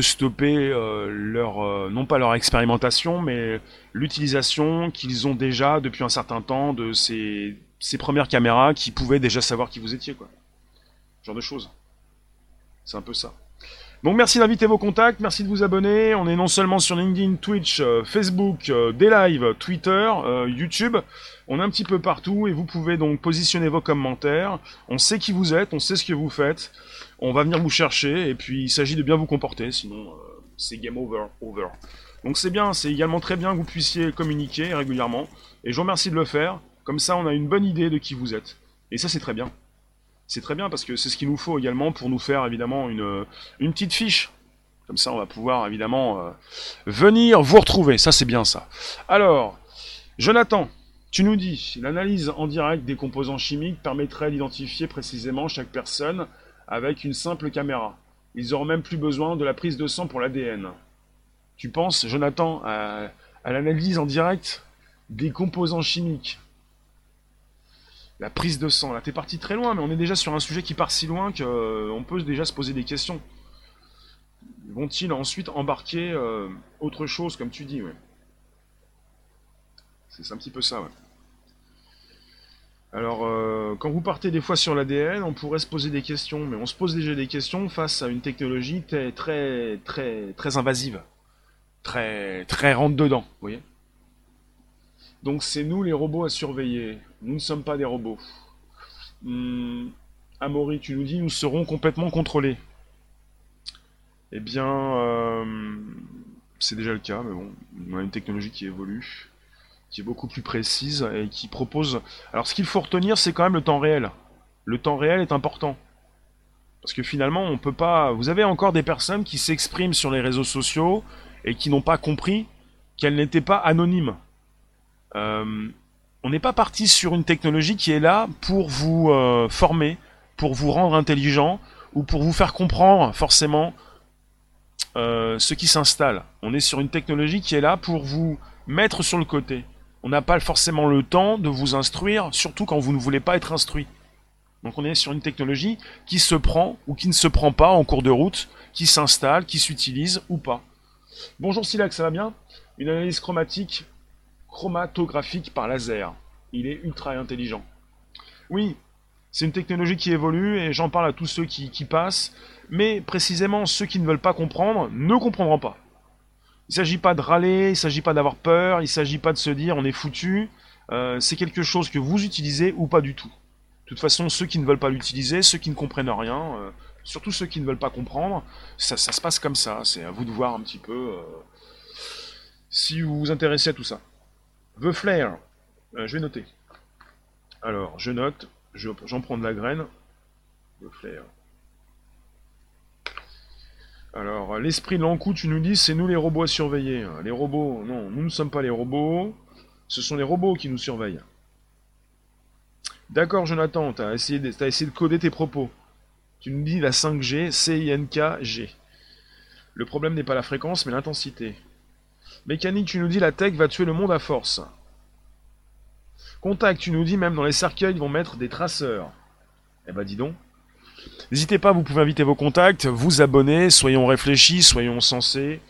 Speaker 1: stopper leur, non pas leur expérimentation, mais l'utilisation qu'ils ont déjà depuis un certain temps de ces, premières caméras qui pouvaient déjà savoir qui vous étiez genre de choses. C'est un peu ça. Donc merci d'inviter vos contacts, merci de vous abonner. On est non seulement sur LinkedIn, Twitch, euh, Facebook, euh, des Twitter, euh, YouTube. On est un petit peu partout et vous pouvez donc positionner vos commentaires. On sait qui vous êtes, on sait ce que vous faites. On va venir vous chercher et puis il s'agit de bien vous comporter, sinon c'est game over, over. Donc c'est bien, c'est également très bien que vous puissiez communiquer régulièrement. Et je vous remercie de le faire. Comme ça, on a une bonne idée de qui vous êtes. Et ça, c'est très bien c'est très bien parce que c'est ce qu'il nous faut également pour nous faire évidemment une, petite fiche. Comme ça, on va pouvoir évidemment euh, venir vous retrouver. Ça, c'est bien ça. Alors, Jonathan, tu nous dis, l'analyse en direct des composants chimiques permettrait d'identifier précisément chaque personne avec une simple caméra. Ils auront même plus besoin de la prise de sang pour l'ADN. Tu penses, Jonathan, à l'analyse en direct des composants chimiques la prise de sang. Là, t'es parti très loin, mais on est déjà sur un sujet qui part si loin qu'on euh, peut déjà se poser des questions. Vont-ils ensuite embarquer euh, autre chose, comme tu dis ouais. C'est un petit peu ça, ouais. Alors, euh, quand vous partez des fois sur l'ADN, on pourrait se poser des questions, mais on se pose déjà des questions face à une technologie très, très, très, très invasive, très, très rentre dedans, vous voyez. Donc c'est nous les robots à surveiller. Nous ne sommes pas des robots. Hum, Amaury, tu nous dis, nous serons complètement contrôlés. Eh bien, euh, c'est déjà le cas, mais bon, on a une technologie qui évolue, qui est beaucoup plus précise et qui propose... Alors ce qu'il faut retenir, c'est quand même le temps réel. Le temps réel est important. Parce que finalement, on peut pas... Vous avez encore des personnes qui s'expriment sur les réseaux sociaux et qui n'ont pas compris qu'elles n'étaient pas anonymes. Euh, on n'est pas parti sur une technologie qui est là pour vous euh, former, pour vous rendre intelligent ou pour vous faire comprendre forcément euh, ce qui s'installe. On est sur une technologie qui est là pour vous mettre sur le côté. On n'a pas forcément le temps de vous instruire, surtout quand vous ne voulez pas être instruit. Donc on est sur une technologie qui se prend ou qui ne se prend pas en cours de route, qui s'installe, qui s'utilise ou pas. Bonjour Silac, ça va bien? Une analyse chromatique chromatographique par laser. Il est ultra intelligent. Oui, c'est une technologie qui évolue et j'en parle à tous ceux qui, passent, mais précisément ceux qui ne veulent pas comprendre ne comprendront pas. Il ne s'agit pas de râler, il ne s'agit pas d'avoir peur, il ne s'agit pas de se dire on est foutu. Euh, c'est quelque chose que vous utilisez ou pas du tout. De toute façon, ceux qui ne veulent pas l'utiliser, ceux qui ne comprennent rien, euh, surtout ceux qui ne veulent pas comprendre, ça, se passe comme ça. C'est à vous de voir un petit peu euh, si vous vous intéressez à tout ça. The Flare. Euh, je vais noter. Alors, je note. J'en prends de la graine. The Flare. Alors, l'esprit de l'encou, tu nous dis, c'est nous les robots à surveiller. Les robots, non, nous ne sommes pas les robots. Ce sont les robots qui nous surveillent. D'accord, Jonathan, essayé, de, as essayé de coder tes propos. Tu nous dis la 5G, C-I-N-K-G. Le problème n'est pas la fréquence, mais l'intensité. Mécanique, tu nous dis la tech va tuer le monde à force. Contact, tu nous dis même dans les cercueils, ils vont mettre des traceurs. Eh ben dis donc. N'hésitez pas, vous pouvez inviter vos contacts, vous abonner, soyons réfléchis, soyons sensés.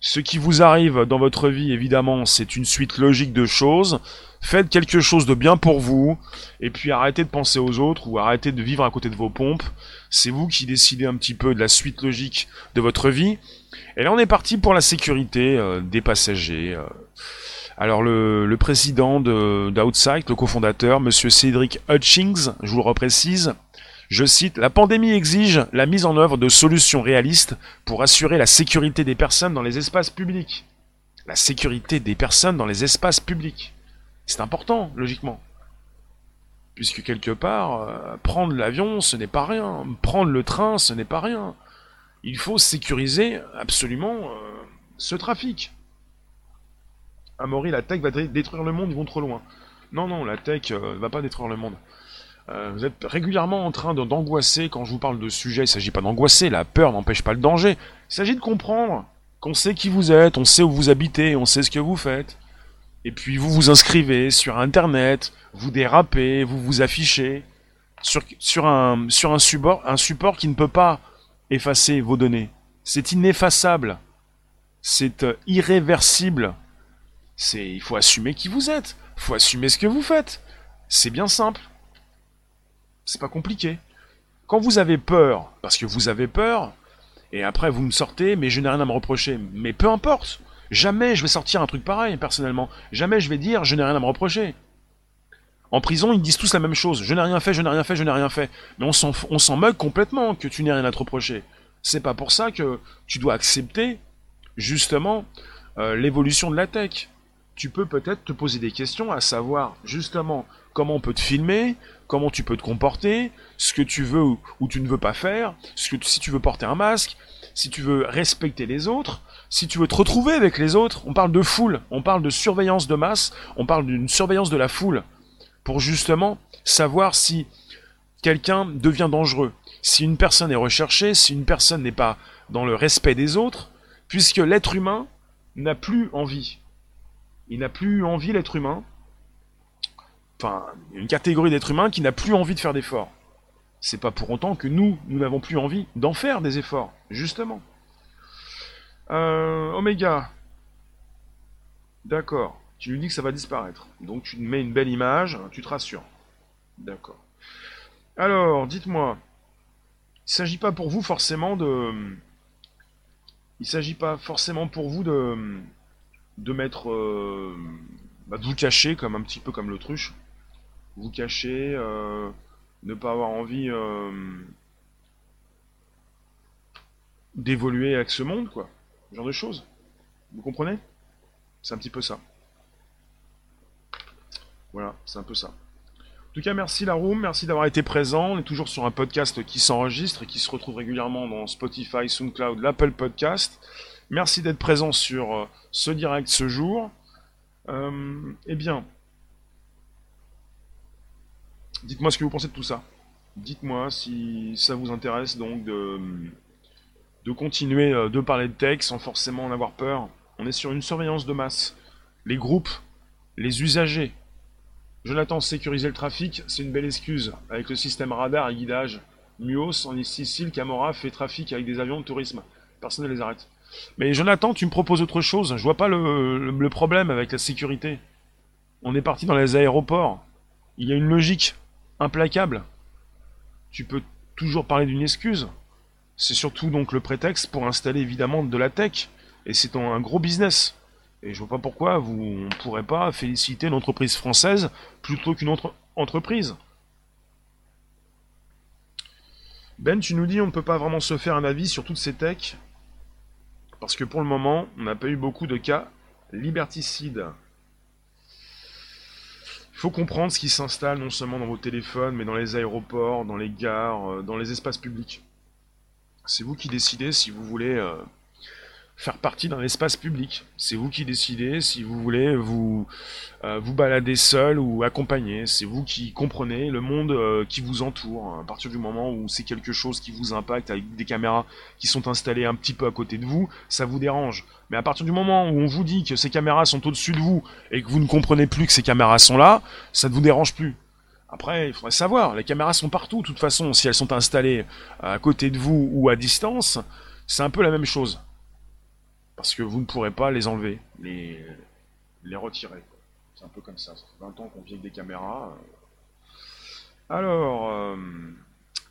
Speaker 1: Ce qui vous arrive dans votre vie, évidemment, c'est une suite logique de choses. Faites quelque chose de bien pour vous, et puis arrêtez de penser aux autres ou arrêtez de vivre à côté de vos pompes. C'est vous qui décidez un petit peu de la suite logique de votre vie. Et là, on est parti pour la sécurité euh, des passagers. Euh. Alors, le, président d'Outside, le cofondateur, monsieur Cédric Hutchings, je vous le reprécise, je cite, La pandémie exige la mise en œuvre de solutions réalistes pour assurer la sécurité des personnes dans les espaces publics. La sécurité des personnes dans les espaces publics. C'est important, logiquement. Puisque quelque part, euh, prendre l'avion, ce n'est pas rien. Prendre le train, ce n'est pas rien. Il faut sécuriser absolument euh, ce trafic. Amaury, la tech va détruire le monde, ils vont trop loin. Non, non, la tech ne euh, va pas détruire le monde. Euh, vous êtes régulièrement en train d'angoisser quand je vous parle de sujet. Il ne s'agit pas d'angoisser, la peur n'empêche pas le danger. Il s'agit de comprendre qu'on sait qui vous êtes, on sait où vous habitez, on sait ce que vous faites. Et puis vous vous inscrivez sur Internet, vous dérapez, vous vous affichez sur, un support qui ne peut pas effacer vos données. C'est ineffaçable. C'est euh, irréversible. C'est, il faut assumer qui vous êtes. Il faut assumer ce que vous faites. C'est bien simple. C'est pas compliqué. Quand vous avez peur, parce que vous avez peur, et après vous me sortez, mais je n'ai rien à me reprocher. Mais peu importe. Jamais je vais sortir un truc pareil, personnellement. Jamais je vais dire je n'ai rien à me reprocher. En prison, ils disent tous la même chose. Je n'ai rien fait, je n'ai rien fait, je n'ai rien fait. Mais on s'en, moque complètement que tu n'aies rien à te reprocher. C'est pas pour ça que tu dois accepter, justement, euh, l'évolution de la tech. Tu peux peut-être te poser des questions à savoir, justement, comment on peut te filmer, comment tu peux te comporter, ce que tu veux ou, tu ne veux pas faire, si tu veux porter un masque, si tu veux respecter les autres, si tu veux te retrouver avec les autres. On parle de foule, on parle de surveillance de masse, on parle d'une surveillance de la foule, pour justement savoir si quelqu'un devient dangereux, si une personne est recherchée, si une personne n'est pas dans le respect des autres, puisque l'être humain n'a plus envie. Il n'a plus envie, l'être humain, enfin, une catégorie d'êtres humains qui n'a plus envie de faire d'efforts. C'est pas pour autant que nous, nous n'avons plus envie d'en faire des efforts, justement. Euh, Oméga. D'accord. Tu lui dis que ça va disparaître. Donc tu mets une belle image, tu te rassures. D'accord. Alors, dites-moi. Il ne s'agit pas pour vous forcément de. Il ne s'agit pas forcément pour vous de. de mettre. Euh, bah, de vous cacher comme un petit peu comme l'autruche vous cacher, euh, ne pas avoir envie euh, d'évoluer avec ce monde, quoi. Ce genre de choses. Vous comprenez? C'est un petit peu ça. Voilà, c'est un peu ça. En tout cas, merci la room, merci d'avoir été présent. On est toujours sur un podcast qui s'enregistre et qui se retrouve régulièrement dans Spotify, SoundCloud, l'Apple Podcast. Merci d'être présent sur euh, ce direct ce jour. eh bien, Dites-moi ce que vous pensez de tout ça. Dites-moi si ça vous intéresse donc de, de continuer euh, de parler de tech sans forcément en avoir peur. On est sur une surveillance de masse. Les groupes, les usagers. Jonathan, sécuriser le trafic, c'est une belle excuse. Avec le système radar et guidage, Muos, en Sicile, Camora fait trafic avec des avions de tourisme. Personne ne les arrête. Mais Jonathan, tu me proposes autre chose. Je vois pas le, le problème avec la sécurité. On est parti dans les aéroports. Il y a une logique implacable. Tu peux toujours parler d'une excuse. C'est surtout donc le prétexte pour installer évidemment de la tech. Et c'est un gros business. Et je vois pas pourquoi vous ne pourrez pas féliciter une entreprise française plutôt qu'une autre entreprise. Ben, tu nous dis on ne peut pas vraiment se faire un avis sur toutes ces techs. Parce que pour le moment, on n'a pas eu beaucoup de cas liberticides. Il faut comprendre ce qui s'installe non seulement dans vos téléphones, mais dans les aéroports, dans les gares, euh, dans les espaces publics. C'est vous qui décidez si vous voulez euh,
Speaker 2: faire partie d'un espace public. C'est vous qui décidez si vous voulez vous euh, vous balader seul ou accompagné. C'est vous qui comprenez le monde euh, qui vous entoure. À partir du moment où c'est quelque chose qui vous impacte avec des caméras qui sont installées un petit peu à côté de vous, ça vous dérange. Mais à partir du moment où on vous dit que ces caméras sont au-dessus de vous et que vous ne comprenez plus que ces caméras sont là, ça ne vous dérange plus. Après, il faudrait savoir, les caméras sont partout, de toute façon, si elles sont installées à côté de vous ou à distance, c'est un peu la même chose. Parce que vous ne pourrez pas les enlever, les, les retirer. C'est un peu comme ça. Ça fait 20 ans qu'on vit avec des caméras. Alors, euh,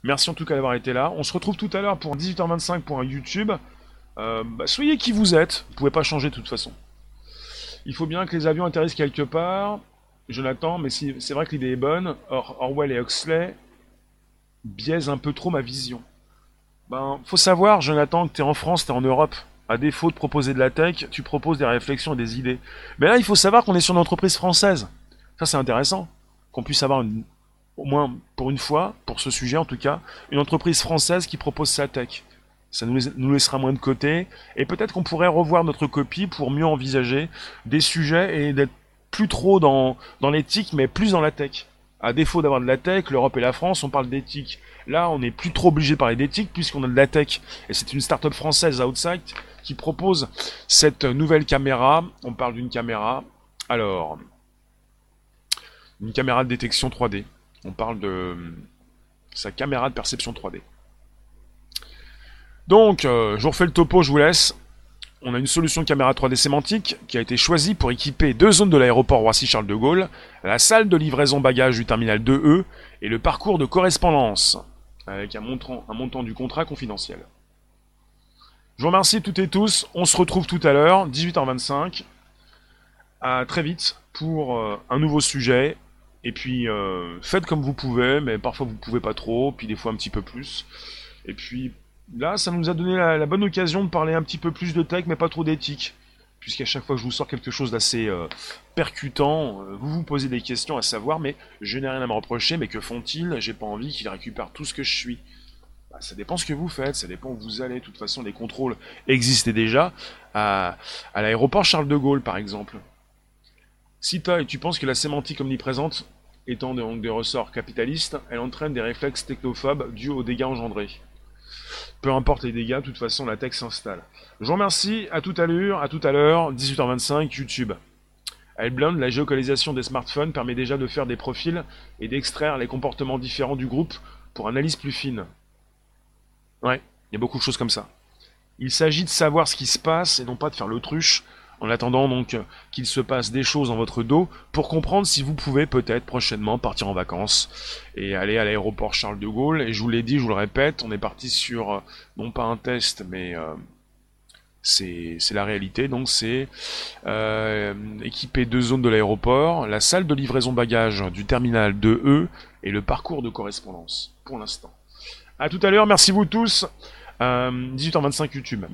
Speaker 2: merci en tout cas d'avoir été là. On se retrouve tout à l'heure pour 18h25 pour un YouTube. Euh, bah, soyez qui vous êtes, vous pouvez pas changer de toute façon. Il faut bien que les avions atterrissent quelque part. Jonathan, mais c'est vrai que l'idée est bonne. Or, Orwell et Huxley biaisent un peu trop ma vision. Ben, faut savoir, Jonathan, que tu es en France, tu es en Europe. À défaut de proposer de la tech, tu proposes des réflexions et des idées. Mais là, il faut savoir qu'on est sur une entreprise française. Ça, c'est intéressant. Qu'on puisse avoir au moins pour une fois, pour ce sujet en tout cas, une entreprise française qui propose sa tech. Ça nous, nous laissera moins de côté. Et peut-être qu'on pourrait revoir notre copie pour mieux envisager des sujets et d'être plus trop dans, dans l'éthique, mais plus dans la tech. À défaut d'avoir de la tech, l'Europe et la France, on parle d'éthique. Là, on n'est plus trop obligé de parler d'éthique puisqu'on a de la tech. Et c'est une start-up française, Outside, qui propose cette nouvelle caméra. On parle d'une caméra. Alors, une caméra de détection 3D. On parle de sa caméra de perception 3D. Donc, euh, je vous refais le topo, je vous laisse on a une solution caméra 3D sémantique qui a été choisie pour équiper deux zones de l'aéroport Roissy-Charles de Gaulle, la salle de livraison bagages du terminal 2E et le parcours de correspondance, avec un montant, du contrat confidentiel. Je vous remercie toutes et tous, on se retrouve tout à l'heure, 18h25. À très vite pour euh, un nouveau sujet. Et puis euh, faites comme vous pouvez, mais parfois vous pouvez pas trop, puis des fois un petit peu plus. Et puis Là, ça nous a donné la, bonne occasion de parler un petit peu plus de tech, mais pas trop d'éthique. Puisqu'à chaque fois que je vous sors quelque chose d'assez euh, percutant, euh, vous vous posez des questions à savoir, mais je n'ai rien à me reprocher, mais que font-ils? J'ai pas envie qu'ils récupèrent tout ce que je suis. Bah, ça dépend ce que vous faites, ça dépend où vous allez. De toute façon, les contrôles existaient déjà à, l'aéroport Charles de Gaulle, par exemple. Si et tu penses que la sémantique omniprésente, étant donc des ressorts capitalistes, elle entraîne des réflexes technophobes dus aux dégâts engendrés. Peu importe les dégâts, de toute façon, la tech s'installe. Je vous remercie, à toute allure, à tout à l'heure, 18h25, YouTube. Elblend, la géolocalisation des smartphones permet déjà de faire des profils et d'extraire les comportements différents du groupe pour analyse plus fine. Ouais, il y a beaucoup de choses comme ça. Il s'agit de savoir ce qui se passe et non pas de faire l'autruche en attendant donc qu'il se passe des choses dans votre dos pour comprendre si vous pouvez peut-être prochainement partir en vacances et aller à l'aéroport Charles de Gaulle. Et je vous l'ai dit, je vous le répète, on est parti sur euh, non pas un test, mais euh, c'est la réalité. Donc c'est euh, équipé deux zones de l'aéroport, la salle de livraison bagages du terminal 2E et le parcours de correspondance pour l'instant. À tout à l'heure, merci vous tous. 18h25 YouTube.